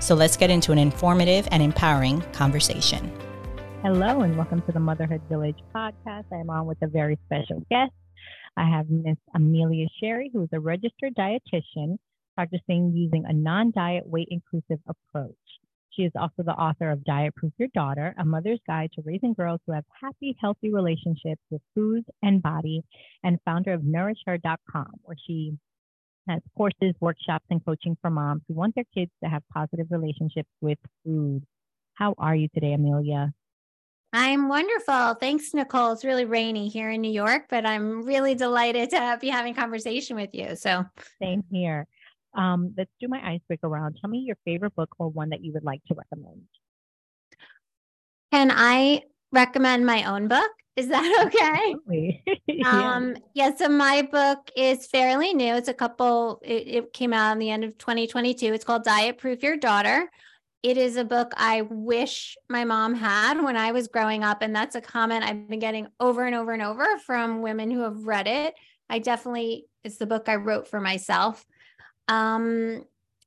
So let's get into an informative and empowering conversation. Hello, and welcome to the Motherhood Village podcast. I'm on with a very special guest. I have Miss Amelia Sherry, who is a registered dietitian practicing using a non diet, weight inclusive approach. She is also the author of Diet Proof Your Daughter, a mother's guide to raising girls who have happy, healthy relationships with food and body, and founder of NourishHer.com, where she has courses, workshops, and coaching for moms who want their kids to have positive relationships with food. How are you today, Amelia? I'm wonderful. Thanks, Nicole. It's really rainy here in New York, but I'm really delighted to be having conversation with you. So, same here. Um, let's do my icebreaker round. Tell me your favorite book or one that you would like to recommend. Can I recommend my own book? Is that okay? yeah. Um, yeah. So my book is fairly new. It's a couple, it, it came out in the end of 2022. It's called Diet Proof Your Daughter. It is a book I wish my mom had when I was growing up. And that's a comment I've been getting over and over and over from women who have read it. I definitely, it's the book I wrote for myself. Um,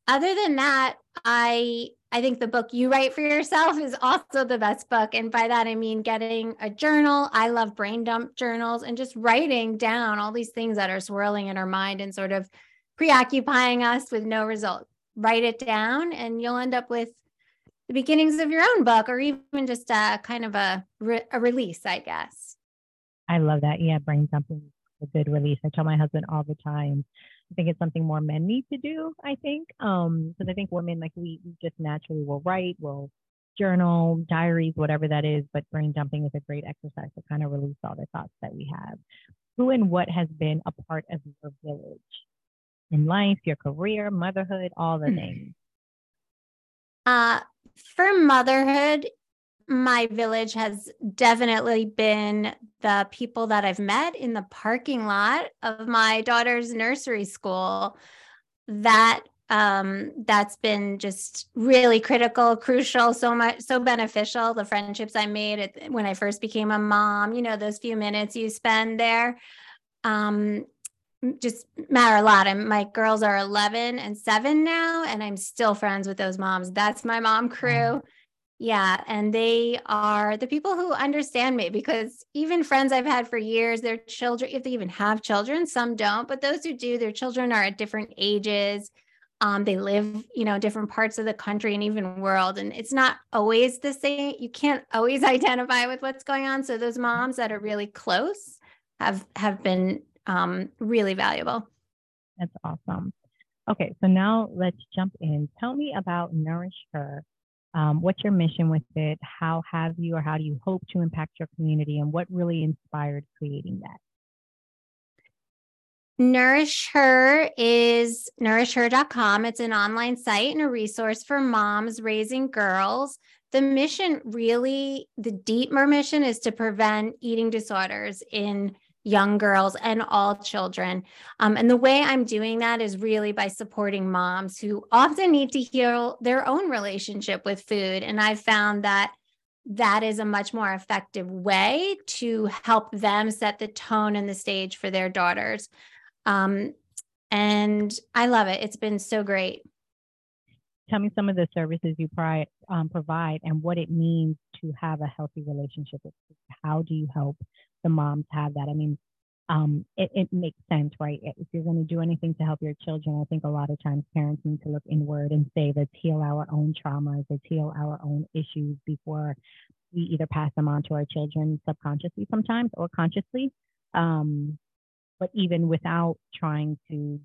other than that, I I think the book you write for yourself is also the best book. And by that, I mean getting a journal. I love brain dump journals and just writing down all these things that are swirling in our mind and sort of preoccupying us with no result. Write it down, and you'll end up with the beginnings of your own book or even just a kind of a, re- a release, I guess. I love that. Yeah, brain dumping a good release. I tell my husband all the time I think it's something more men need to do, I think. Um, because I think women like we, we just naturally will write, will journal, diaries, whatever that is, but brain dumping is a great exercise to kind of release all the thoughts that we have. Who and what has been a part of your village in life, your career, motherhood, all the hmm. things? Uh, for motherhood, my village has definitely been the people that I've met in the parking lot of my daughter's nursery school. That um, that's been just really critical, crucial, so much, so beneficial. The friendships I made at, when I first became a mom, you know, those few minutes you spend there, um, just matter a lot. And my girls are 11 and seven now, and I'm still friends with those moms. That's my mom crew. Yeah. And they are the people who understand me because even friends I've had for years, their children, if they even have children, some don't, but those who do, their children are at different ages. Um, they live, you know, different parts of the country and even world. And it's not always the same. You can't always identify with what's going on. So those moms that are really close have have been um, really valuable. That's awesome. Okay, so now let's jump in. Tell me about Nourish Her um, what's your mission with it? How have you or how do you hope to impact your community? And what really inspired creating that? Nourish Her is nourishher.com. It's an online site and a resource for moms raising girls. The mission really, the deeper mission is to prevent eating disorders in young girls and all children. Um, and the way I'm doing that is really by supporting moms who often need to heal their own relationship with food. And I've found that that is a much more effective way to help them set the tone and the stage for their daughters. Um, and I love it. It's been so great. Tell me some of the services you pri- um, provide and what it means to have a healthy relationship with food. How do you help the moms have that. I mean, um, it, it, makes sense, right? If you're going to do anything to help your children, I think a lot of times parents need to look inward and say, let's heal our own traumas, let's heal our own issues before we either pass them on to our children subconsciously sometimes or consciously. Um, but even without trying to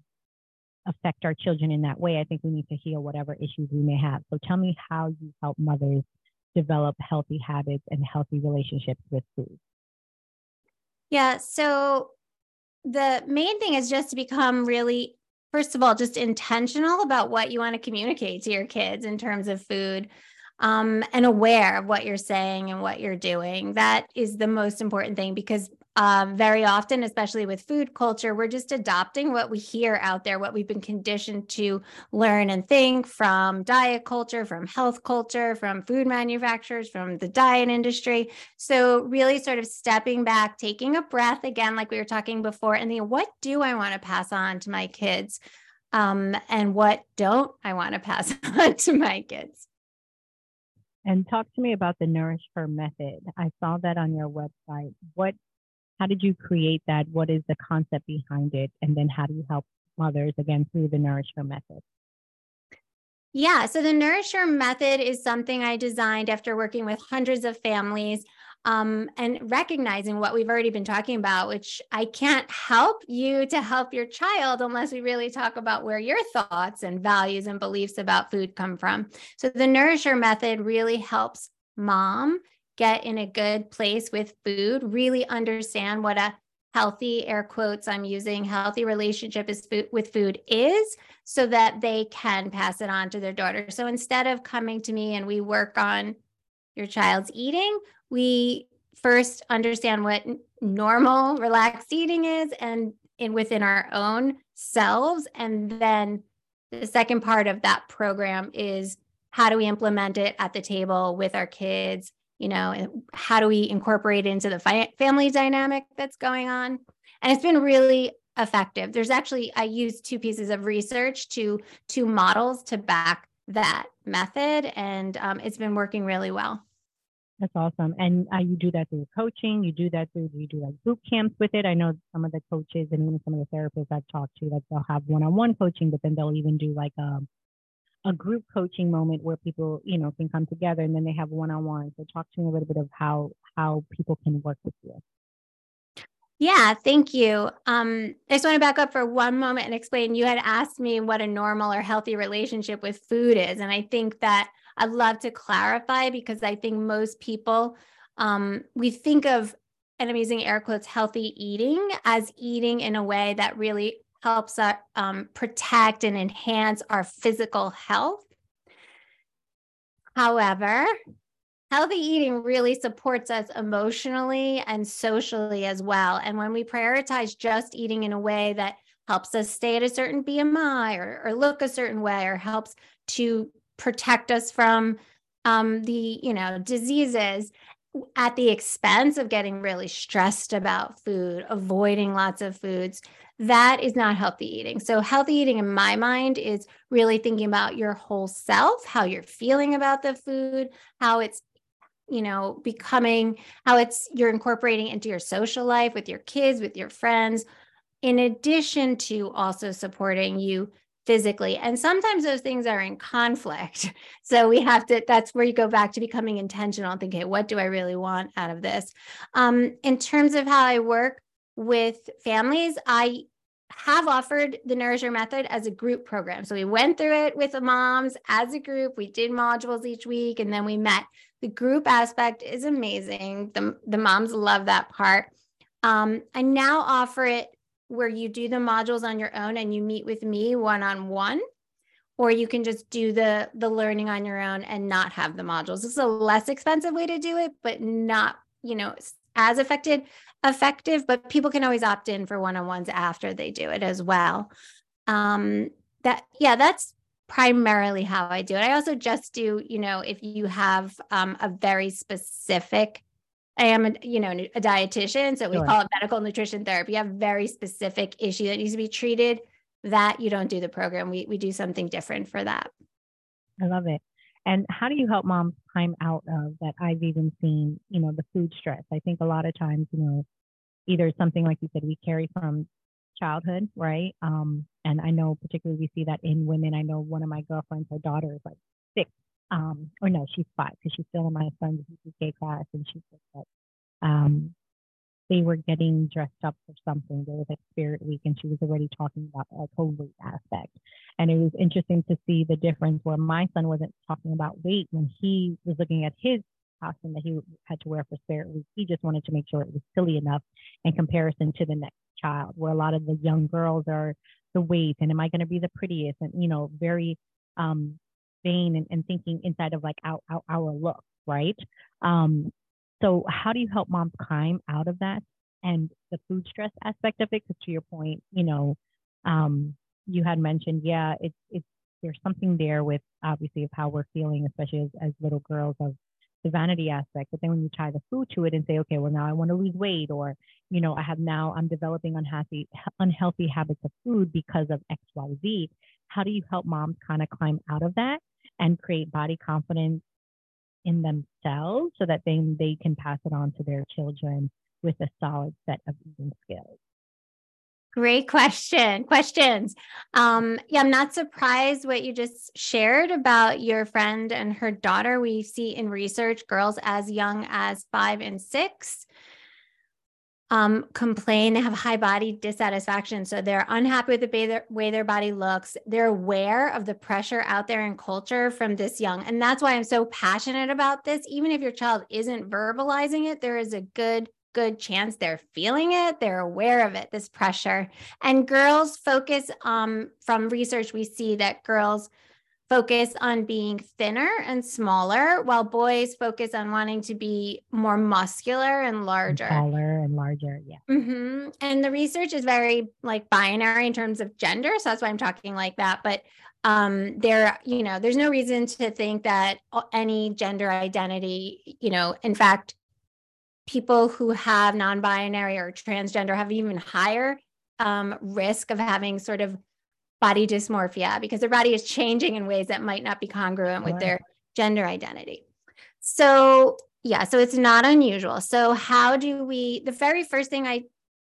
affect our children in that way, I think we need to heal whatever issues we may have. So tell me how you help mothers develop healthy habits and healthy relationships with food. Yeah. So the main thing is just to become really, first of all, just intentional about what you want to communicate to your kids in terms of food. um, and aware of what you're saying and what you're doing. That is the most important thing because um, very often, especially with food culture, we're just adopting what we hear out there, what we've been conditioned to learn and think from diet culture, from health culture, from food manufacturers, from the diet industry. So, really sort of stepping back, taking a breath again, like we were talking before, and then what do I want to pass on to my kids? Um, and what don't I want to pass on to my kids? And talk to me about the Nourish Her method. I saw that on your website. What how did you create that? What is the concept behind it? And then how do you help mothers again through the Nourish Her method? Yeah, so the Nourish Her method is something I designed after working with hundreds of families um, and recognizing what we've already been talking about, which I can't help you to help your child unless we really talk about where your thoughts and values and beliefs about food come from. So the NourishHer method really helps mom get in a good place with food, really understand what a healthy air quotes I'm using healthy relationship is food, with food is so that they can pass it on to their daughter. So instead of coming to me and we work on your child's eating, we first understand what normal relaxed eating is and in within our own selves and then the second part of that program is how do we implement it at the table with our kids you know how do we incorporate it into the family dynamic that's going on? And it's been really effective. There's actually i used two pieces of research to two models to back that method and um, it's been working really well. That's awesome. And uh, you do that through coaching you do that through you do like boot camps with it? I know some of the coaches and even some of the therapists i've talked to that they'll have one-on-one coaching but then they'll even do like um, a group coaching moment where people, you know, can come together and then they have one-on-one. So talk to me a little bit of how how people can work with you. Yeah, thank you. Um, I just want to back up for one moment and explain. You had asked me what a normal or healthy relationship with food is, and I think that I'd love to clarify because I think most people um, we think of, and I'm using air quotes, healthy eating as eating in a way that really helps us um, protect and enhance our physical health. However, healthy eating really supports us emotionally and socially as well. And when we prioritize just eating in a way that helps us stay at a certain BMI or, or look a certain way or helps to protect us from um, the you know diseases at the expense of getting really stressed about food avoiding lots of foods that is not healthy eating. So, healthy eating in my mind is really thinking about your whole self, how you're feeling about the food, how it's you know becoming how it's you're incorporating into your social life with your kids with your friends in addition to also supporting you physically. And sometimes those things are in conflict. So we have to that's where you go back to becoming intentional and thinking what do i really want out of this? Um, in terms of how i work with families, I have offered the NourishHer method as a group program. So we went through it with the moms as a group. We did modules each week and then we met. The group aspect is amazing. The, the moms love that part. Um, I now offer it where you do the modules on your own and you meet with me one on one or you can just do the the learning on your own and not have the modules. This is a less expensive way to do it, but not, you know, as effective effective, but people can always opt in for one-on-ones after they do it as well. Um, that yeah, that's primarily how I do it. I also just do, you know, if you have um, a very specific I am a you know a dietitian, so we sure. call it medical nutrition therapy. You have very specific issue that needs to be treated. That you don't do the program. We we do something different for that. I love it. And how do you help moms time out of that? I've even seen, you know, the food stress. I think a lot of times, you know, either something like you said, we carry from childhood, right? Um, and I know particularly we see that in women. I know one of my girlfriends, her daughter is like six, um, or no, she's five because she's still in my son's UK class, and she said that um, they were getting dressed up for something. There was like Spirit Week, and she was already talking about a whole weight aspect. And it was interesting to see the difference where my son wasn't talking about weight when he was looking at his costume that he had to wear for Spirit Week. He just wanted to make sure it was silly enough in comparison to the next child, where a lot of the young girls are the weight and am I going to be the prettiest and, you know, very um, vain and, and thinking inside of like our, our, our look, right? Um, so how do you help moms climb out of that and the food stress aspect of it? Because to your point, you know, um, you had mentioned, yeah, it's it's there's something there with obviously of how we're feeling, especially as, as little girls of the vanity aspect. But then when you tie the food to it and say, okay, well now I want to lose weight, or you know, I have now I'm developing unhealthy unhealthy habits of food because of X, Y, Z. How do you help moms kind of climb out of that and create body confidence in themselves so that then they can pass it on to their children with a solid set of eating skills? Great question. Questions. Um, yeah, I'm not surprised what you just shared about your friend and her daughter. We see in research girls as young as five and six um, complain, they have high body dissatisfaction. So they're unhappy with the way their, way their body looks. They're aware of the pressure out there in culture from this young. And that's why I'm so passionate about this. Even if your child isn't verbalizing it, there is a good good chance they're feeling it, they're aware of it, this pressure. And girls focus um, from research, we see that girls focus on being thinner and smaller, while boys focus on wanting to be more muscular and larger. Taller and larger, yeah. Mm-hmm. And the research is very like binary in terms of gender. So that's why I'm talking like that. But um, there, you know, there's no reason to think that any gender identity, you know, in fact, people who have non-binary or transgender have even higher um, risk of having sort of body dysmorphia because their body is changing in ways that might not be congruent with their gender identity. So, yeah, so it's not unusual. So, how do we, the very first thing I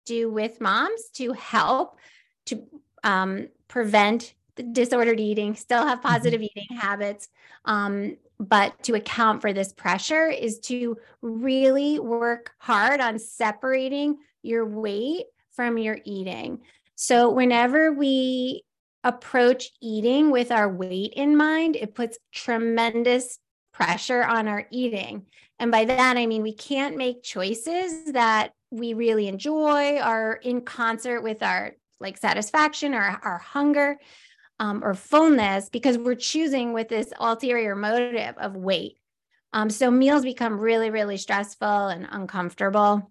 do with moms to help to um, prevent disordered eating, still have mm-hmm. positive mm-hmm. eating habits, um, but to account for this pressure is to really work hard on separating your weight from your eating. So, whenever we approach eating with our weight in mind, it puts tremendous pressure on our eating. And by that, I mean we can't make choices that we really enjoy, are in concert with our like satisfaction or our hunger um, or fullness because we're choosing with this ulterior motive of weight. Um, so meals become really, really stressful and uncomfortable.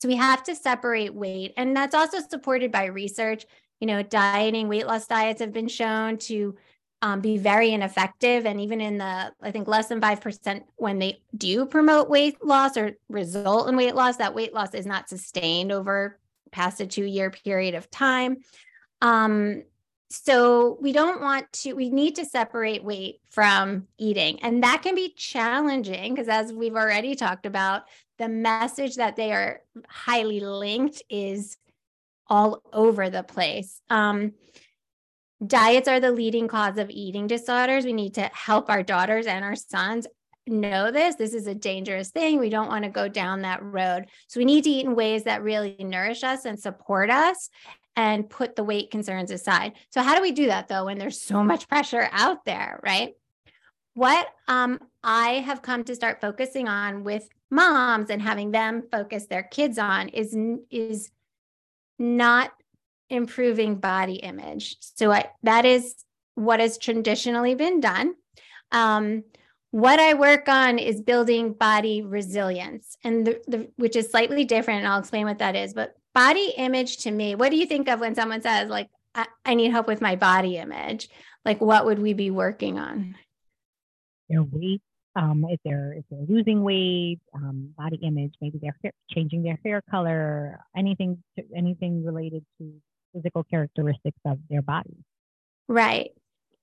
So we have to separate weight. And that's also supported by research. You know, dieting, weight loss diets have been shown to um, be very ineffective. And even in the, I think less than 5% when they do promote weight loss or result in weight loss, that weight loss is not sustained over past a two year period of time. Um, so we don't want to we need to separate weight from eating. And that can be challenging because as we've already talked about the message that they are highly linked is all over the place. Um, diets are the leading cause of eating disorders. We need to help our daughters and our sons know this. This is a dangerous thing. We don't want to go down that road. So we need to eat in ways that really nourish us and support us and put the weight concerns aside. So, how do we do that though when there's so much pressure out there, right? What um, I have come to start focusing on with moms and having them focus their kids on is is not improving body image. So I, that is what has traditionally been done. Um, what I work on is building body resilience, and the, the, which is slightly different. And I'll explain what that is. But body image to me, what do you think of when someone says, like, I, I need help with my body image? Like, what would we be working on? Their weight, um, if they're if they're losing weight, um, body image, maybe they're hair, changing their hair color, anything to, anything related to physical characteristics of their body. Right.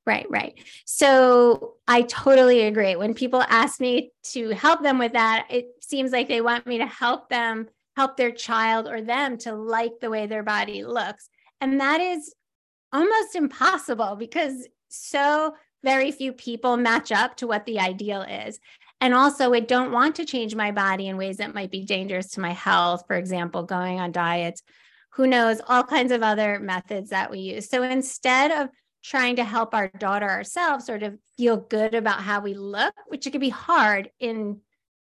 Right, right. So I totally agree. When people ask me to help them with that, it seems like they want me to help them help their child or them to like the way their body looks. And that is almost impossible because so very few people match up to what the ideal is. And also, I don't want to change my body in ways that might be dangerous to my health. For example, going on diets, who knows, all kinds of other methods that we use. So instead of trying to help our daughter ourselves sort of feel good about how we look, which it can be hard in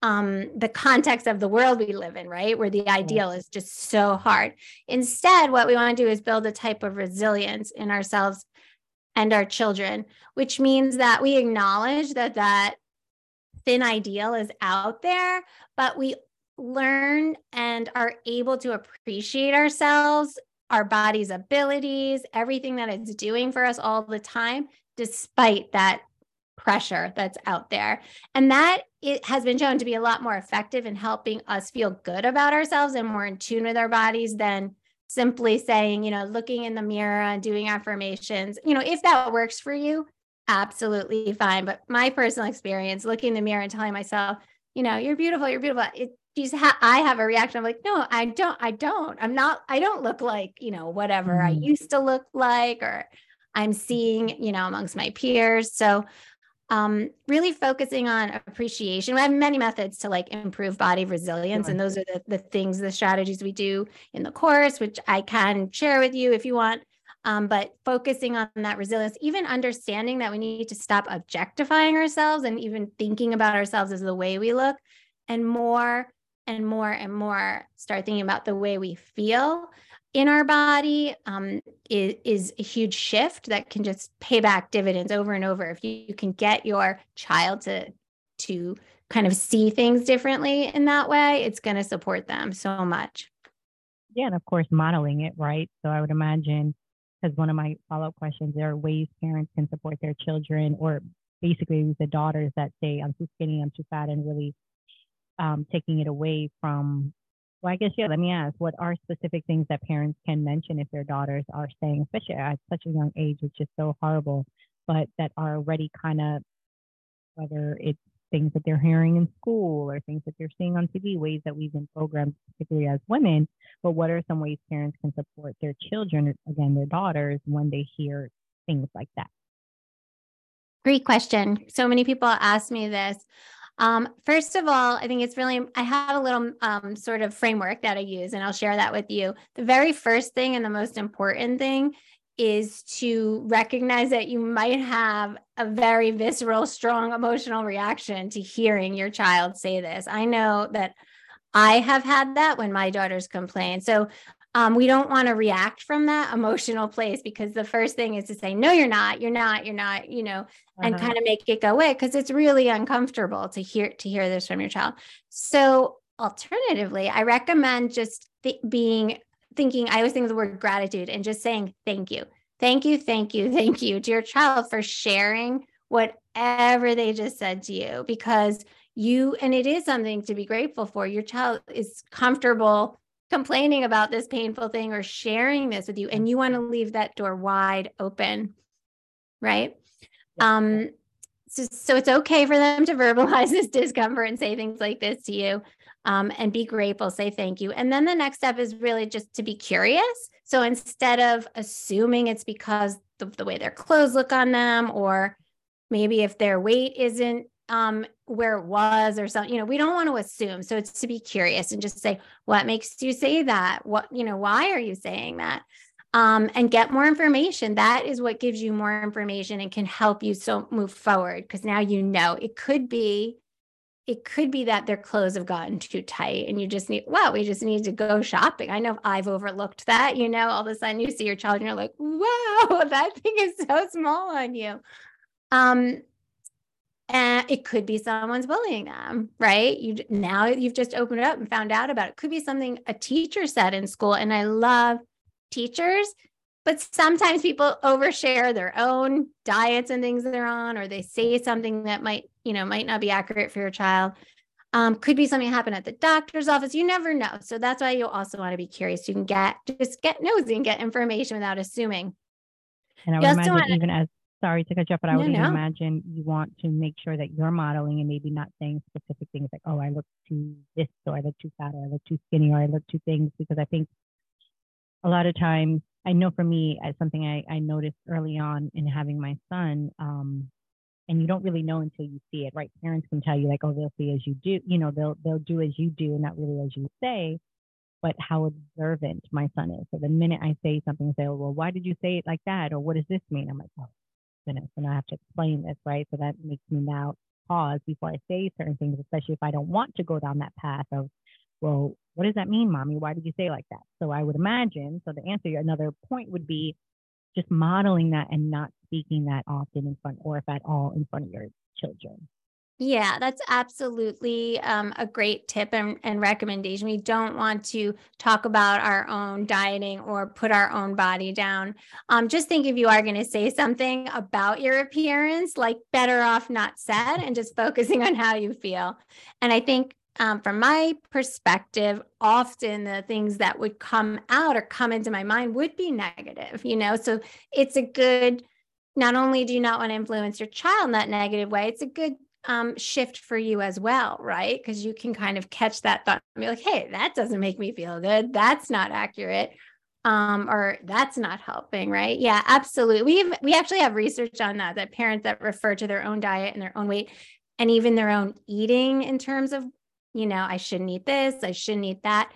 um, the context of the world we live in, right? Where the ideal is just so hard. Instead, what we want to do is build a type of resilience in ourselves and our children, which means that we acknowledge that that thin ideal is out there, but we learn and are able to appreciate ourselves, our body's abilities, everything that it's doing for us all the time, despite that pressure that's out there. And that it has been shown to be a lot more effective in helping us feel good about ourselves and more in tune with our bodies than simply saying, you know, looking in the mirror and doing affirmations. You know, if that works for you, absolutely fine. But my personal experience, looking in the mirror and telling myself, you know, you're beautiful, you're beautiful. It, she's ha- I have a reaction. I'm like, no, I don't, I don't. I'm not, I don't look like, you know, whatever mm-hmm. I used to look like, or I'm seeing, you know, amongst my peers. So um, really focusing on appreciation. We have many methods to like improve body resilience, and those are the, the things, the strategies we do in the course, which I can share with you if you want. Um, but focusing on that resilience, even understanding that we need to stop objectifying ourselves and even thinking about ourselves as the way we look, and more and more and more start thinking about the way we feel in our body um, is, is a huge shift that can just pay back dividends over and over. If you, you can get your child to to kind of see things differently in that way, it's going to support them so much. Yeah, and of course, modeling it, right? So I would imagine, because one of my follow up questions, there are ways parents can support their children, or basically the daughters that say, I'm too skinny, I'm too fat, and really um, taking it away from well, I guess, yeah, let me ask what are specific things that parents can mention if their daughters are saying, especially at such a young age, which is so horrible, but that are already kind of, whether it's things that they're hearing in school or things that they're seeing on TV, ways that we've been programmed, particularly as women. But what are some ways parents can support their children, again, their daughters, when they hear things like that? Great question. So many people ask me this. Um, first of all, I think it's really, I have a little um, sort of framework that I use, and I'll share that with you. The very first thing and the most important thing is to recognize that you might have a very visceral, strong emotional reaction to hearing your child say this. I know that I have had that when my daughters complain. So um, we don't want to react from that emotional place because the first thing is to say no you're not you're not you're not you know uh-huh. and kind of make it go away because it's really uncomfortable to hear to hear this from your child so alternatively i recommend just th- being thinking i always think of the word gratitude and just saying thank you thank you thank you thank you to your child for sharing whatever they just said to you because you and it is something to be grateful for your child is comfortable complaining about this painful thing or sharing this with you and you want to leave that door wide open right? Yeah. um so, so it's okay for them to verbalize this discomfort and say things like this to you um, and be grateful say thank you. And then the next step is really just to be curious. So instead of assuming it's because of the way their clothes look on them or maybe if their weight isn't um, where it was or something. You know, we don't want to assume. So it's to be curious and just say, what makes you say that? What, you know, why are you saying that? Um, and get more information. That is what gives you more information and can help you so move forward because now you know it could be it could be that their clothes have gotten too tight and you just need well we just need to go shopping i know i've overlooked that you know all of a sudden you see your child and you're like wow that thing is so small on you um and it could be someone's bullying them right? You now you've just opened it up and found out about it. it could be something a teacher said in school and i love teachers but sometimes people overshare their own diets and things they're on or they say something that might you know might not be accurate for your child. Um, could be something happen at the doctor's office. You never know. So that's why you also want to be curious. You can get just get nosy and get information without assuming. And i would imagine wanna, even as sorry to cut you off, but I would no, no. imagine you want to make sure that you're modeling and maybe not saying specific things like, oh, I look too this, or I look too fat, or I look too skinny, or I look too things, because I think a lot of times, I know for me, as something I, I noticed early on in having my son, um, and you don't really know until you see it, right? Parents can tell you like, oh, they'll see as you do, you know, they'll they'll do as you do, and not really as you say but how observant my son is. So the minute I say something, say, oh, well, why did you say it like that? Or what does this mean? I'm like, oh, and I have to explain this, right? So that makes me now pause before I say certain things, especially if I don't want to go down that path of, well, what does that mean, mommy? Why did you say like that? So I would imagine, so the answer, another point would be just modeling that and not speaking that often in front, or if at all, in front of your children. Yeah, that's absolutely um, a great tip and, and, recommendation. We don't want to talk about our own dieting or put our own body down. Um, just think if you are going to say something about your appearance, like better off not said and just focusing on how you feel. And I think um, from my perspective, often the things that would come out or come into my mind would be negative, you know? So it's a good, not only do you not want to influence your child in that negative way, it's a good um, shift for you as well, right? Because you can kind of catch that thought and be like, hey, that doesn't make me feel good. That's not accurate. Um, or that's not helping, right? Yeah, absolutely. We've we actually have research on that, that parents that refer to their own diet and their own weight and even their own eating in terms of, you know, I shouldn't eat this, I shouldn't eat that.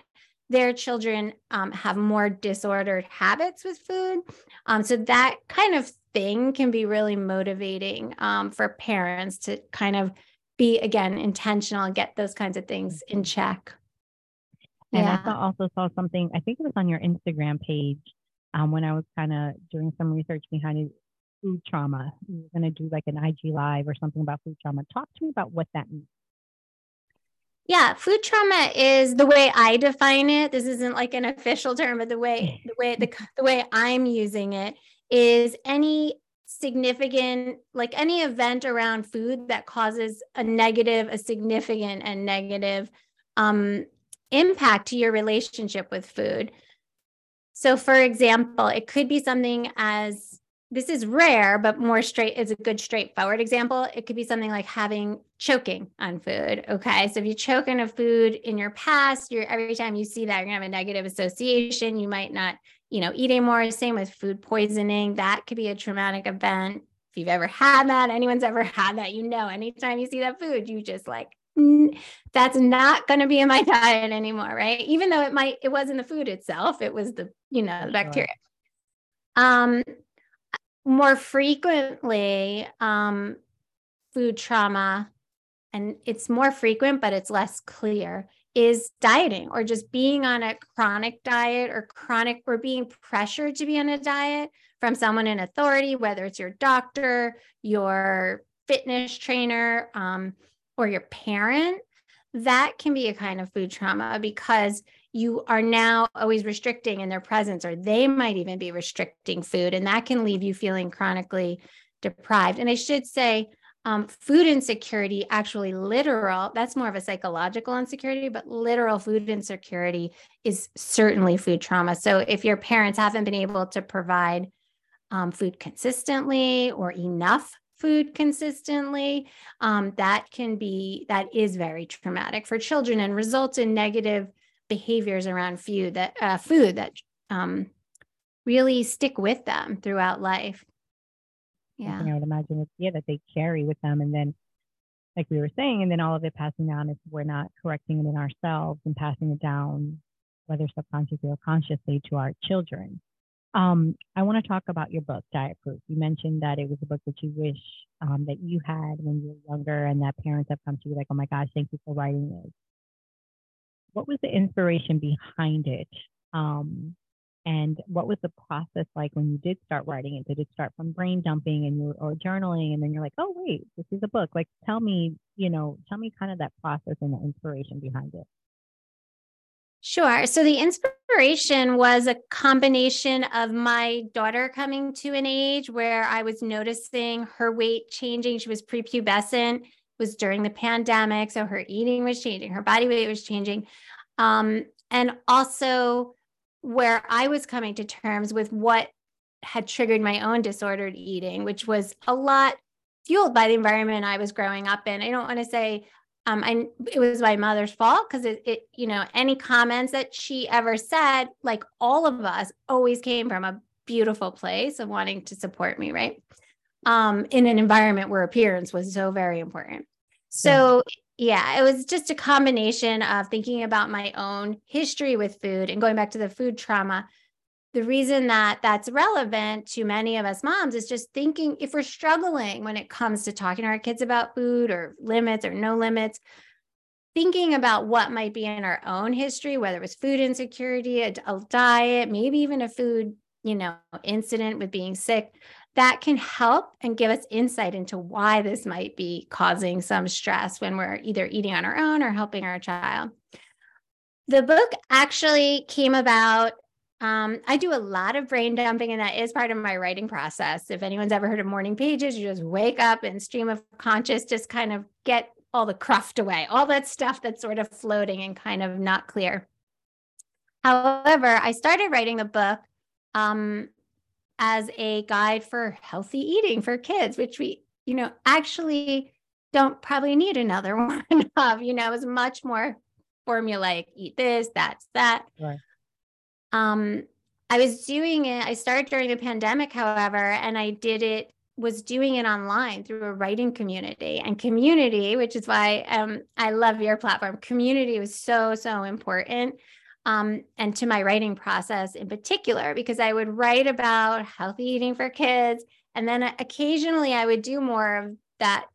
Their children um, have more disordered habits with food. Um, so that kind of thing can be really motivating um, for parents to kind of be again intentional and get those kinds of things in check. And yeah. I also saw something, I think it was on your Instagram page um, when I was kind of doing some research behind food trauma. You were going to do like an IG live or something about food trauma. Talk to me about what that means. Yeah, food trauma is the way I define it. This isn't like an official term, but the way the way the, the way I'm using it is any significant like any event around food that causes a negative a significant and negative um, impact to your relationship with food so for example it could be something as this is rare but more straight is a good straightforward example it could be something like having choking on food okay so if you choke on a food in your past you're every time you see that you're going to have a negative association you might not you know, eating more, same with food poisoning. That could be a traumatic event. If you've ever had that, anyone's ever had that, you know, anytime you see that food, you just like, that's not going to be in my diet anymore, right? Even though it might, it wasn't the food itself, it was the, you know, the bacteria. Um, more frequently, um, food trauma, and it's more frequent, but it's less clear, is dieting or just being on a chronic diet or chronic or being pressured to be on a diet from someone in authority, whether it's your doctor, your fitness trainer, um, or your parent, that can be a kind of food trauma because you are now always restricting in their presence, or they might even be restricting food, and that can leave you feeling chronically deprived. And I should say, um, food insecurity, actually literal, that's more of a psychological insecurity, but literal food insecurity is certainly food trauma. So if your parents haven't been able to provide um, food consistently or enough food consistently, um, that can be, that is very traumatic for children and results in negative behaviors around food that, uh, food that um, really stick with them throughout life. Yeah. I would imagine it's yeah that they carry with them and then like we were saying and then all of it passing down if we're not correcting it in ourselves and passing it down whether subconsciously or consciously to our children. Um, i want to talk about your book diet proof. You mentioned that it was a book that you wish um, that you had when you were younger and that parents have come to you like oh my gosh thank you for writing this what was the inspiration behind it um, and what was the process like when you did start writing it? Did it start from brain dumping and you or journaling and then you're like, oh wait, this is a book. Like tell me, you know, tell me kind of that process and the inspiration behind it. Sure. So the inspiration was a combination of my daughter coming to an age where I was noticing her weight changing. She was prepubescent, was during the pandemic. So her eating was changing, her body weight was changing. Um, and also where I was coming to terms with what had triggered my own disordered eating, which was a lot fueled by the environment I was growing up in. I don't want to say um, I, it was my mother's fault because it, it, you know, any comments that she ever said, like all of us, always came from a beautiful place of wanting to support me, right? Um, in an environment where appearance was so very important. So yeah, it was just a combination of thinking about my own history with food and going back to the food trauma. The reason that that's relevant to many of us moms is just thinking if we're struggling when it comes to talking to our kids about food or limits or no limits, thinking about what might be in our own history, whether it was food insecurity, a, a diet, maybe even a food, you know, incident with being sick, that can help and give us insight into why this might be causing some stress when we're either eating on our own or helping our child. The book actually came about. Um, I do a lot of brain dumping, and that is part of my writing process. If anyone's ever heard of morning pages, you just wake up and stream of conscious, just kind of get all the cruft away, all that stuff that's sort of floating and kind of not clear. However, I started writing the book um, as a guide for healthy eating for kids, which we, you know, actually don't probably need another one of, you know, is much more formulaic, eat this, that's that. Right. Um, I was doing it, I started during the pandemic, however, and I did it, was doing it online through a writing community and community, which is why um, I love your platform. Community was so, so important um, and to my writing process in particular, because I would write about healthy eating for kids. And then occasionally I would do more of that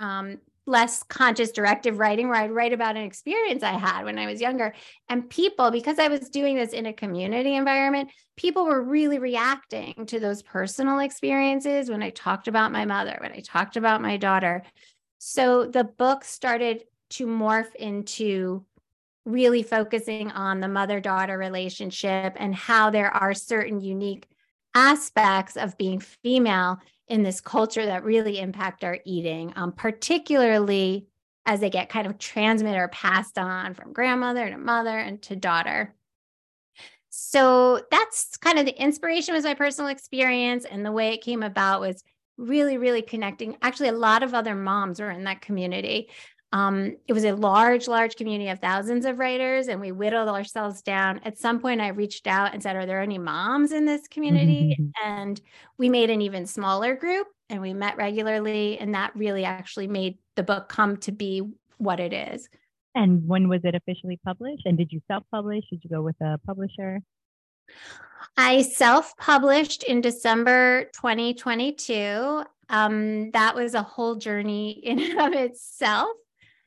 um, less conscious directive writing where I'd write about an experience I had when I was younger. And people, because I was doing this in a community environment, people were really reacting to those personal experiences when I talked about my mother, when I talked about my daughter. So the book started to morph into really focusing on the mother daughter relationship and how there are certain unique aspects of being female in this culture that really impact our eating, um, particularly as they get kind of transmitted or passed on from grandmother to mother and to daughter. So that's kind of the inspiration was my personal experience and the way it came about was really really connecting actually a lot of other moms were in that community um, it was a large, large community of thousands of writers, and we whittled ourselves down. At some point, I reached out and said, Are there any moms in this community? Mm-hmm. And we made an even smaller group and we met regularly. And that really actually made the book come to be what it is. And when was it officially published? And did you self publish? Did you go with a publisher? I self published in December 2022. Um, that was a whole journey in and of itself.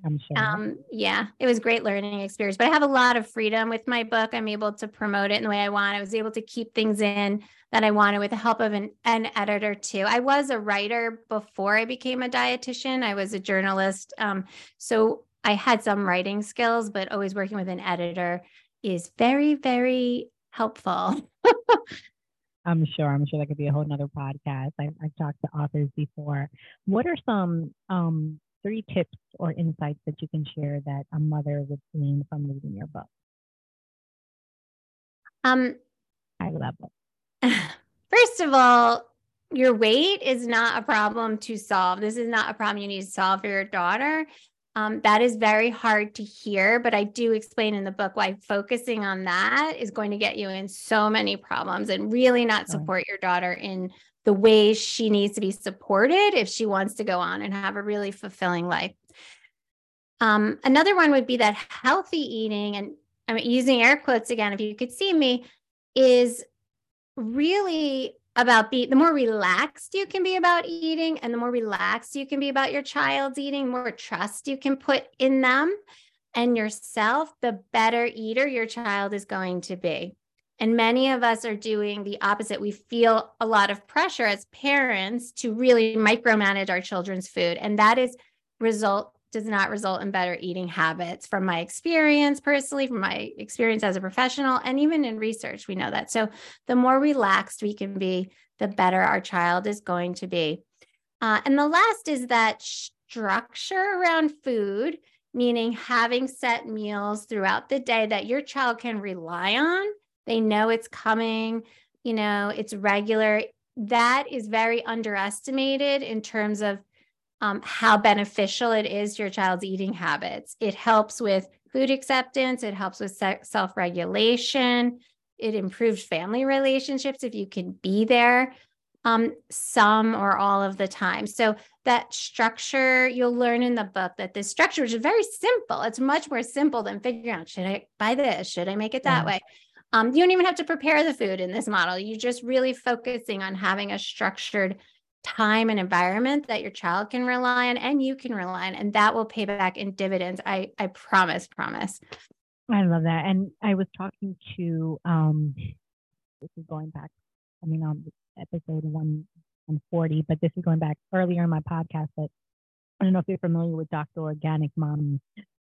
I'm sure. Um, yeah, it was great learning experience. But I have a lot of freedom with my book. I'm able to promote it in the way I want. I was able to keep things in that I wanted with the help of an, an editor too. I was a writer before I became a dietitian. I was a journalist. Um, so I had some writing skills, but always working with an editor is very, very helpful. I'm sure. I'm sure that could be a whole nother podcast. I, have talked to authors before. What are some um, three tips or insights that you can share that a mother would glean from reading your book? Um, I love it. First of all, your weight is not a problem to solve. This is not a problem you need to solve for your daughter. Um, that is very hard to hear, but I do explain in the book why focusing on that is going to get you in so many problems and really not support your daughter in the ways she needs to be supported if she wants to go on and have a really fulfilling life. Um, another one would be that healthy eating, and I'm using air quotes again, if you could see me, is really about be the more relaxed you can be about eating and the more relaxed you can be about your child's eating, more trust you can put in them and yourself, the better eater your child is going to be. And many of us are doing the opposite. We feel a lot of pressure as parents to really micromanage our children's food. And that is result does not result in better eating habits from my experience personally, from my experience as a professional, and even in research, we know that. So the more relaxed we can be, the better our child is going to be. Uh, and the last is that structure around food, meaning having set meals throughout the day that your child can rely on they know it's coming, you know, it's regular. That is very underestimated in terms of um, how beneficial it is to your child's eating habits. It helps with food acceptance, it helps with self regulation, it improves family relationships if you can be there um, some or all of the time. So that structure you'll learn in the book that this structure which is very simple. It's much more simple than figuring out should I buy this? Should I make it that yeah. way? Um, you don't even have to prepare the food in this model. You're just really focusing on having a structured time and environment that your child can rely on and you can rely on, and that will pay back in dividends. I I promise, promise. I love that. And I was talking to um this is going back, I mean, on episode one I'm 40, but this is going back earlier in my podcast. But I don't know if you're familiar with Dr. Organic Mom.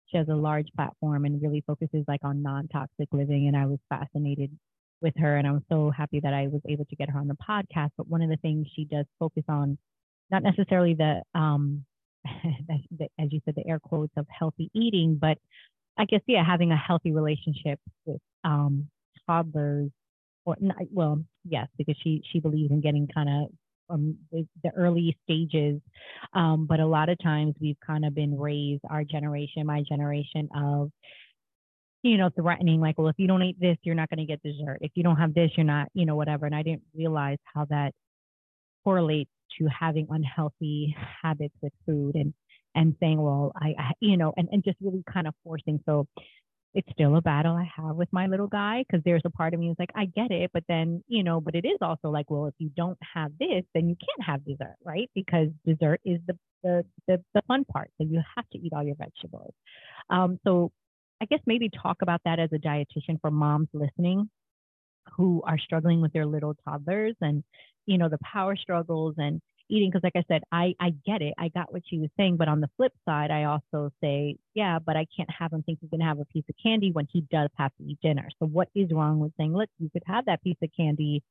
She has a large platform and really focuses like on non-toxic living. And I was fascinated with her, and I was so happy that I was able to get her on the podcast. But one of the things she does focus on, not necessarily the um, as you said, the air quotes of healthy eating, but I guess yeah, having a healthy relationship with um, toddlers, or well, yes, because she she believes in getting kind of from the, the, early stages. Um, but a lot of times we've kind of been raised, our generation, my generation, of you know, threatening, like, well, if you don't eat this, you're not going to get dessert. If you don't have this, you're not, you know, whatever. And I didn't realize how that correlates to having unhealthy habits with food and and saying, well, I, I you know, and, and just really kind of forcing. So it's still a battle I have with my little guy because there's a part of me is like, I get it, but then, you know, but it is also like, well, if you don't have this, then you can't have dessert, right? Because dessert is the the the, the fun part. So you have to eat all your vegetables. Um, so I guess maybe talk about that as a dietitian for moms listening who are struggling with their little toddlers and you know the power struggles and eating because like i said i i get it i got what she was saying but on the flip side i also say yeah but i can't have him think he's going to have a piece of candy when he does have to eat dinner. So what is wrong with saying look you could have that piece of candy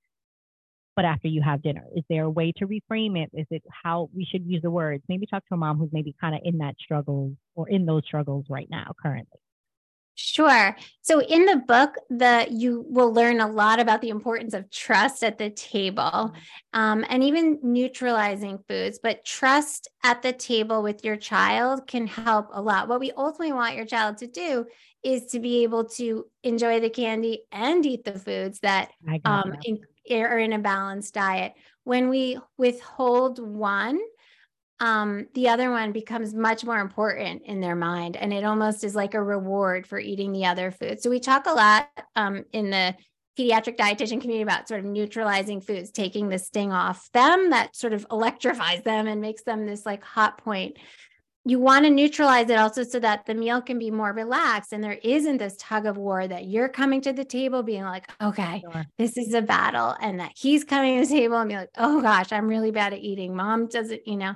but after you have dinner. Is there a way to reframe it? Is it how we should use the words? Maybe talk to a mom who's maybe kind of in that struggle or in those struggles right now currently Sure. So in the book, the you will learn a lot about the importance of trust at the table, um, and even neutralizing foods. But trust at the table with your child can help a lot. What we ultimately want your child to do is to be able to enjoy the candy and eat the foods that um, in, are in a balanced diet. When we withhold one, um, the other one becomes much more important in their mind. And it almost is like a reward for eating the other food. So we talk a lot um, in the pediatric dietitian community about sort of neutralizing foods, taking the sting off them that sort of electrifies them and makes them this like hot point. You want to neutralize it also so that the meal can be more relaxed and there isn't this tug of war that you're coming to the table being like, okay, sure. this is a battle, and that he's coming to the table and be like, oh gosh, I'm really bad at eating. Mom doesn't, you know,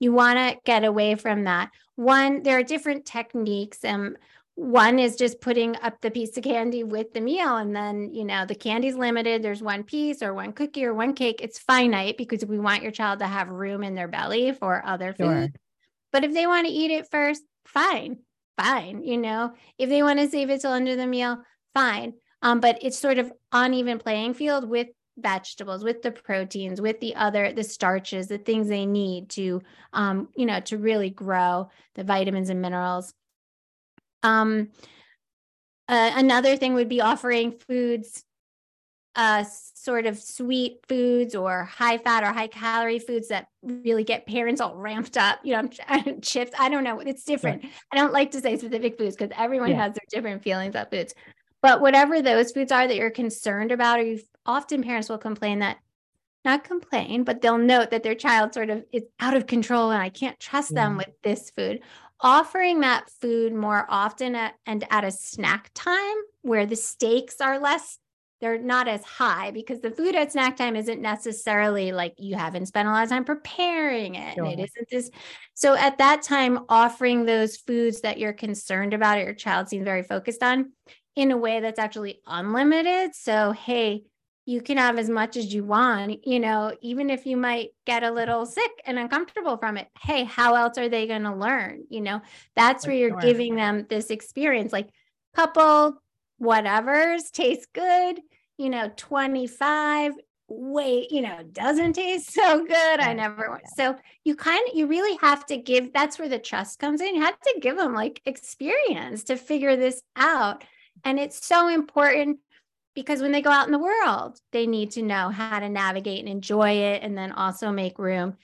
you want to get away from that. One, there are different techniques. and one is just putting up the piece of candy with the meal. And then, you know, the candy's limited. There's one piece or one cookie or one cake. It's finite because we want your child to have room in their belly for other sure. food. But if they want to eat it first, fine, fine. You know, if they want to save it till under the meal, fine. Um, but it's sort of uneven playing field with vegetables with the proteins with the other the starches the things they need to um you know to really grow the vitamins and minerals um uh, another thing would be offering foods uh sort of sweet foods or high fat or high calorie foods that really get parents all ramped up you know chips i don't know it's different yeah. i don't like to say specific foods because everyone yeah. has their different feelings about foods but whatever those foods are that you're concerned about, or you often parents will complain that not complain, but they'll note that their child sort of is out of control and I can't trust yeah. them with this food. Offering that food more often at, and at a snack time where the stakes are less, they're not as high because the food at snack time isn't necessarily like you haven't spent a lot of time preparing it. Sure. It isn't this. So at that time, offering those foods that you're concerned about, or your child seems very focused on, in a way that's actually unlimited. So, hey, you can have as much as you want, you know, even if you might get a little sick and uncomfortable from it. Hey, how else are they going to learn? You know, that's where you're giving them this experience like couple whatever's tastes good, you know, 25 wait, you know, doesn't taste so good. I never so you kind of you really have to give that's where the trust comes in. You have to give them like experience to figure this out. And it's so important because when they go out in the world, they need to know how to navigate and enjoy it and then also make room.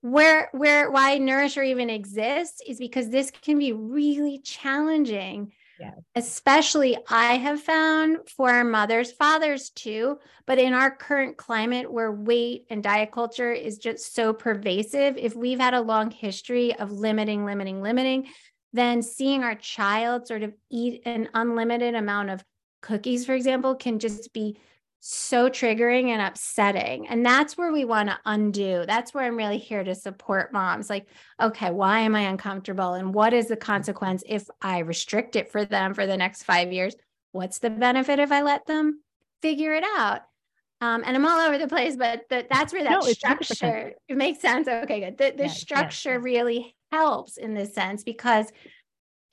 Where where why NourishHer even exists is because this can be really challenging. Yes. Especially I have found for mothers, fathers too, but in our current climate where weight and diet culture is just so pervasive, if we've had a long history of limiting, limiting, limiting, then seeing our child sort of eat an unlimited amount of cookies, for example, can just be so triggering and upsetting. And that's where we want to undo. That's where I'm really here to support moms. Like, okay, why am I uncomfortable? And what is the consequence if I restrict it for them for the next five years? What's the benefit if I let them figure it out? Um, and I'm all over the place, but the, that's where that no, structure it makes sense. Okay, good. The, the structure really helps in this sense because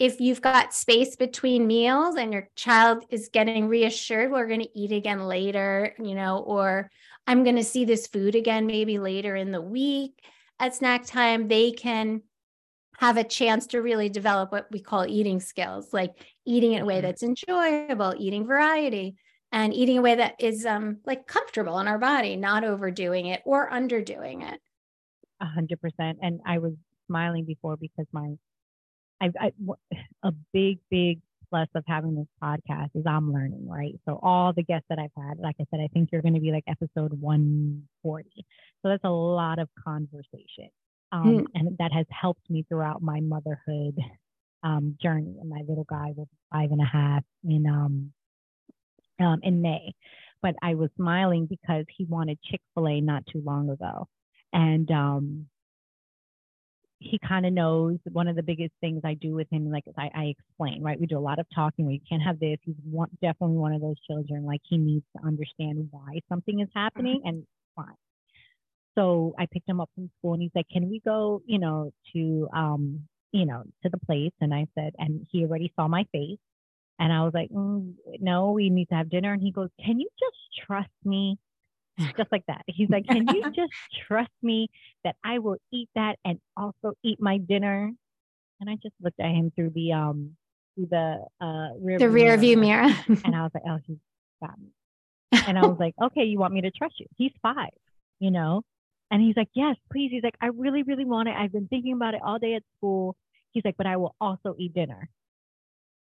if you've got space between meals and your child is getting reassured we're going to eat again later you know or i'm going to see this food again maybe later in the week at snack time they can have a chance to really develop what we call eating skills like eating in a way mm-hmm. that's enjoyable eating variety and eating a way that is um, like comfortable in our body not overdoing it or underdoing it a hundred percent and i was smiling before because my I, I, a big, big plus of having this podcast is I'm learning, right? So all the guests that I've had, like I said, I think you're going to be like episode 140. So that's a lot of conversation. Um, mm. And that has helped me throughout my motherhood um, journey. And my little guy was five and a half in, um, um, in May. But I was smiling because he wanted Chick fil A not too long ago. And um, he kind of knows one of the biggest things I do with him, like I, I, explain, right? We do a lot of talking. We can't have this. He's one, definitely one of those children. Like he needs to understand why something is happening mm-hmm. and fine. So I picked him up from school and he's like, "Can we go, you know, to, um, you know, to the place?" And I said, and he already saw my face, and I was like, mm, "No, we need to have dinner." And he goes, "Can you just trust me?" just like that. He's like, Can you just trust me that I will eat that and also eat my dinner? And I just looked at him through the um through the uh rear the rear view mirror. and I was like, Oh, he's got me. And I was like, Okay, you want me to trust you? He's five, you know? And he's like, Yes, please. He's like, I really, really want it. I've been thinking about it all day at school. He's like, but I will also eat dinner.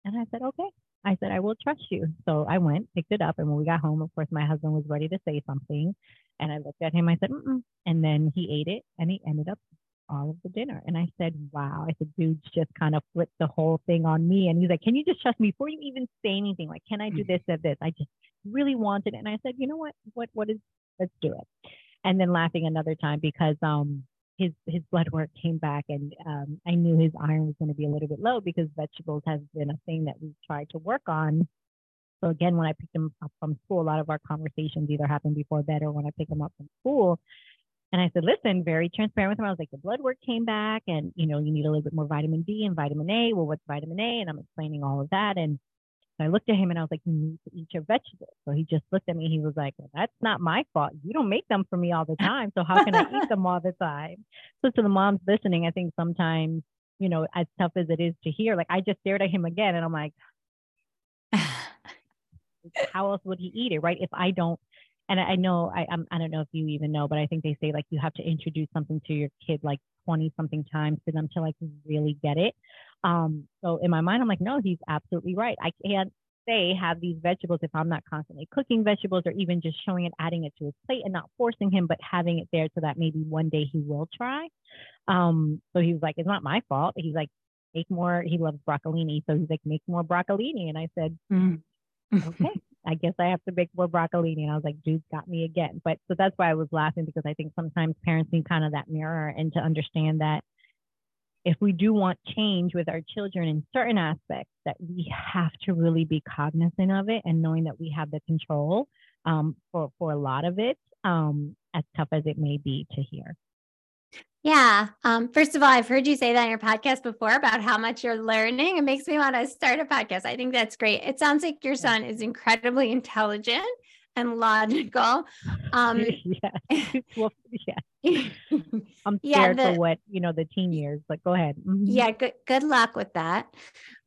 And I said, Okay. I said, I will trust you. So I went, picked it up. And when we got home, of course, my husband was ready to say something. And I looked at him, I said, Mm-mm. and then he ate it and he ended up all of the dinner. And I said, wow. I said, dude, just kind of flipped the whole thing on me. And he's like, can you just trust me before you even say anything? Like, can I do this or this? I just really wanted it. And I said, you know what? What, what is, let's do it. And then laughing another time because, um, his his blood work came back and um, I knew his iron was going to be a little bit low because vegetables has been a thing that we've tried to work on. So again, when I picked him up from school, a lot of our conversations either happened before bed or when I picked him up from school. And I said, listen, very transparent with him. I was like, the blood work came back and, you know, you need a little bit more vitamin D and vitamin A. Well, what's vitamin A? And I'm explaining all of that. And so I looked at him and I was like, you need to eat your vegetables. So he just looked at me. He was like, well, that's not my fault. You don't make them for me all the time. So how can I eat them all the time? So to the moms listening, I think sometimes, you know, as tough as it is to hear, like I just stared at him again and I'm like, how else would he eat it? Right. If I don't, and I know I I'm, I don't know if you even know, but I think they say like you have to introduce something to your kid like 20 something times for them to like really get it. Um, so in my mind, I'm like, no, he's absolutely right. I can't say have these vegetables if I'm not constantly cooking vegetables or even just showing it, adding it to his plate and not forcing him, but having it there so that maybe one day he will try. Um, so he was like, it's not my fault. He's like, make more. He loves broccolini. So he's like, make more broccolini. And I said, mm. okay, I guess I have to make more broccolini. And I was like, dude's got me again. But so that's why I was laughing because I think sometimes parents need kind of that mirror and to understand that if we do want change with our children in certain aspects, that we have to really be cognizant of it and knowing that we have the control um, for, for a lot of it, um, as tough as it may be to hear. Yeah. Um, first of all, I've heard you say that in your podcast before about how much you're learning. It makes me want to start a podcast. I think that's great. It sounds like your son is incredibly intelligent and logical. Um, yeah. well, yeah. I'm scared yeah, the, for what you know the teen years, but go ahead. Mm-hmm. Yeah, good good luck with that.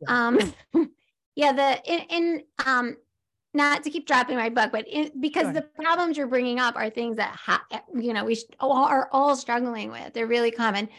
Yeah. Um, yeah, the in, in um not to keep dropping my book, but in, because sure. the problems you're bringing up are things that ha- you know we are all struggling with. They're really common.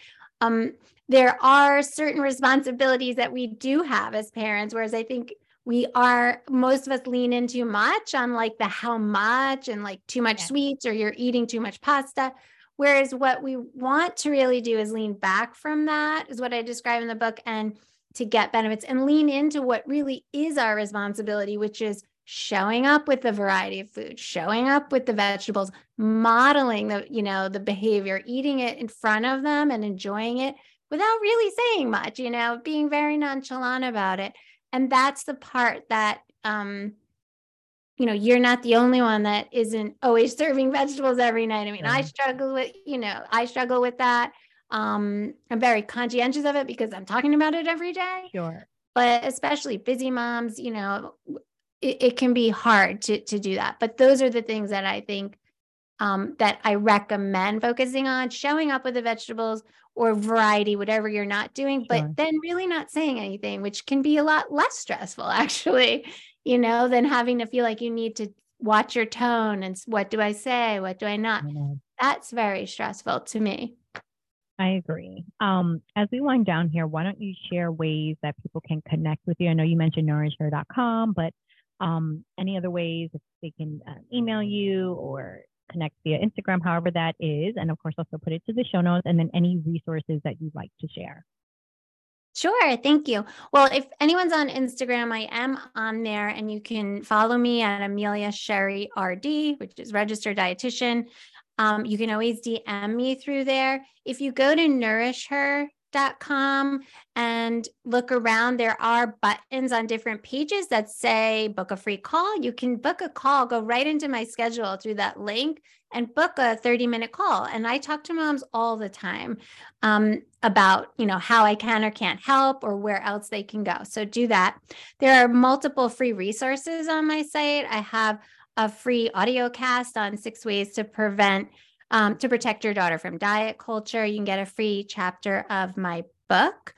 Um, there are certain responsibilities that we do have as parents, whereas I think we are most of us lean in too much on like the how much and like too much yeah. sweets or you're eating too much pasta. Whereas what we want to really do is lean back from that, is what I describe in the book, and to get benefits and lean into what really is our responsibility, which is showing up with the variety of food, showing up with the vegetables, modeling the, you know, the behavior, eating it in front of them and enjoying it without really saying much, you know, being very nonchalant about it. And that's the part that um you know, you're not the only one that isn't always serving vegetables every night. I mean, I struggle with, you know, I struggle with that. Um, I'm very conscientious of it because I'm talking about it every day. Sure. But especially busy moms, you know, it, it can be hard to to do that. But those are the things that I think um, that I recommend focusing on, showing up with the vegetables or variety, whatever you're not doing, sure. but then really not saying anything, which can be a lot less stressful, actually you know, than having to feel like you need to watch your tone and what do I say? What do I not? That's very stressful to me. I agree. Um, as we wind down here, why don't you share ways that people can connect with you? I know you mentioned nourishher.com, but um, any other ways if they can uh, email you or connect via Instagram, however that is. And of course, also put it to the show notes and then any resources that you'd like to share. Sure. Thank you. Well, if anyone's on Instagram, I am on there and you can follow me at Amelia Sherry RD, which is registered dietitian. Um, you can always DM me through there. If you go to NourishHer com and look around. There are buttons on different pages that say book a free call. You can book a call, go right into my schedule through that link and book a 30 minute call. And I talk to moms all the time um, about, you know, how I can or can't help or where else they can go. So do that. There are multiple free resources on my site. I have a free audio cast on six ways to prevent um, to protect your daughter from diet culture. You can get a free chapter of my book.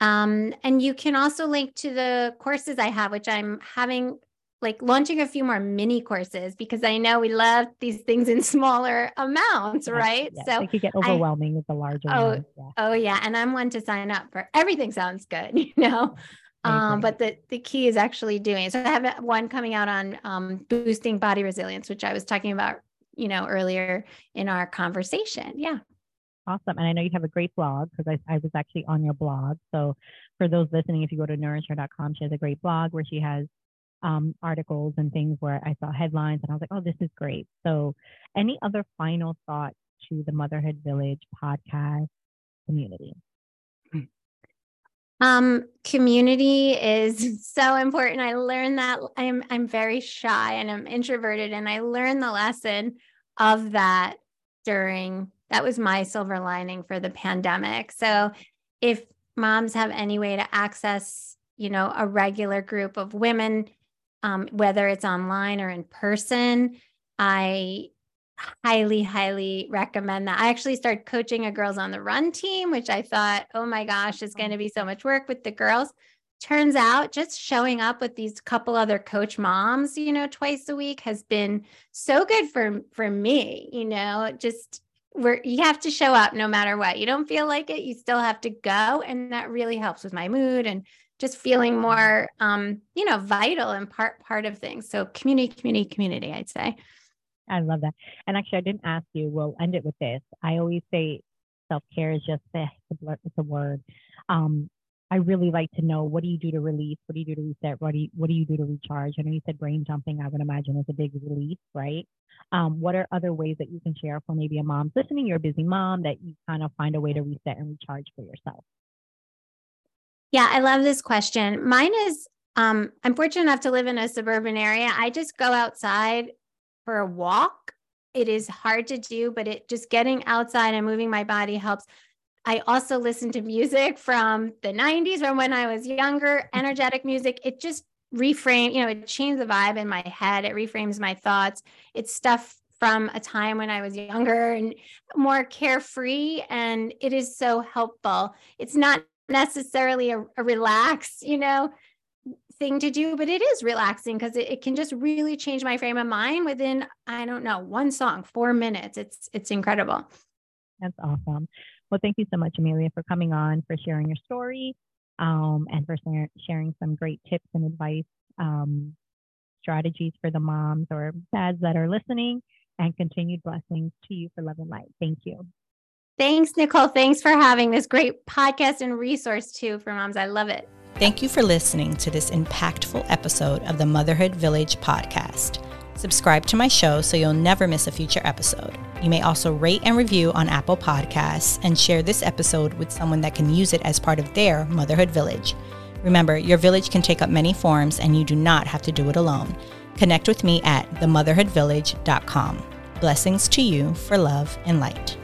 Um, and you can also link to the courses I have, which I'm having like launching a few more mini courses because I know we love these things in smaller amounts, right? Yes. So it could get overwhelming I, with the larger oh, ones. Yeah. Oh yeah. And I'm one to sign up for everything sounds good, you know. Um, but the, the key is actually doing it. So I have one coming out on um, boosting body resilience, which I was talking about you know, earlier in our conversation. Yeah. Awesome. And I know you have a great blog because I, I was actually on your blog. So for those listening, if you go to nourishher.com, she has a great blog where she has um, articles and things where I saw headlines and I was like, oh, this is great. So any other final thoughts to the Motherhood Village podcast community? Um, community is so important. I learned that I'm I'm very shy and I'm introverted, and I learned the lesson of that during that was my silver lining for the pandemic. So if moms have any way to access, you know, a regular group of women, um, whether it's online or in person, I highly, highly recommend that. I actually started coaching a girls on the run team, which I thought, oh my gosh, is going to be so much work with the girls. Turns out just showing up with these couple other coach moms, you know, twice a week has been so good for for me, you know, just where you have to show up no matter what. You don't feel like it, you still have to go and that really helps with my mood and just feeling more um, you know, vital and part part of things. So community community community, I'd say. I love that. And actually, I didn't ask you. We'll end it with this. I always say self care is just a, it's a word. Um, I really like to know what do you do to release? What do you do to reset? What do you what do you do to recharge? I know you said brain jumping. I would imagine is a big release, right? Um, what are other ways that you can share for maybe a mom listening? You're a busy mom that you kind of find a way to reset and recharge for yourself. Yeah, I love this question. Mine is um, I'm fortunate enough to live in a suburban area. I just go outside for a walk. It is hard to do, but it just getting outside and moving my body helps. I also listen to music from the 90s from when I was younger, energetic music. It just reframe, you know, it changed the vibe in my head. It reframes my thoughts. It's stuff from a time when I was younger and more carefree. And it is so helpful. It's not necessarily a, a relaxed, you know, thing to do, but it is relaxing because it, it, can just really change my frame of mind within, I don't know, one song, four minutes. It's it's incredible. That's awesome. Well, thank you so much, Amelia, for coming on, for sharing your story, um, and for sharing some great tips and advice, um, strategies for the moms or dads that are listening, and continued blessings to you for love and light. Thank you. Thanks, Nicole. Thanks for having this great podcast and resource too for moms. I love it. Thank you for listening to this impactful episode of the Motherhood Village podcast. Subscribe to my show so you'll never miss a future episode. You may also rate and review on Apple Podcasts and share this episode with someone that can use it as part of their motherhood village. Remember, your village can take up many forms and you do not have to do it alone. Connect with me at themotherhoodvillage.com. Blessings to you for love and light.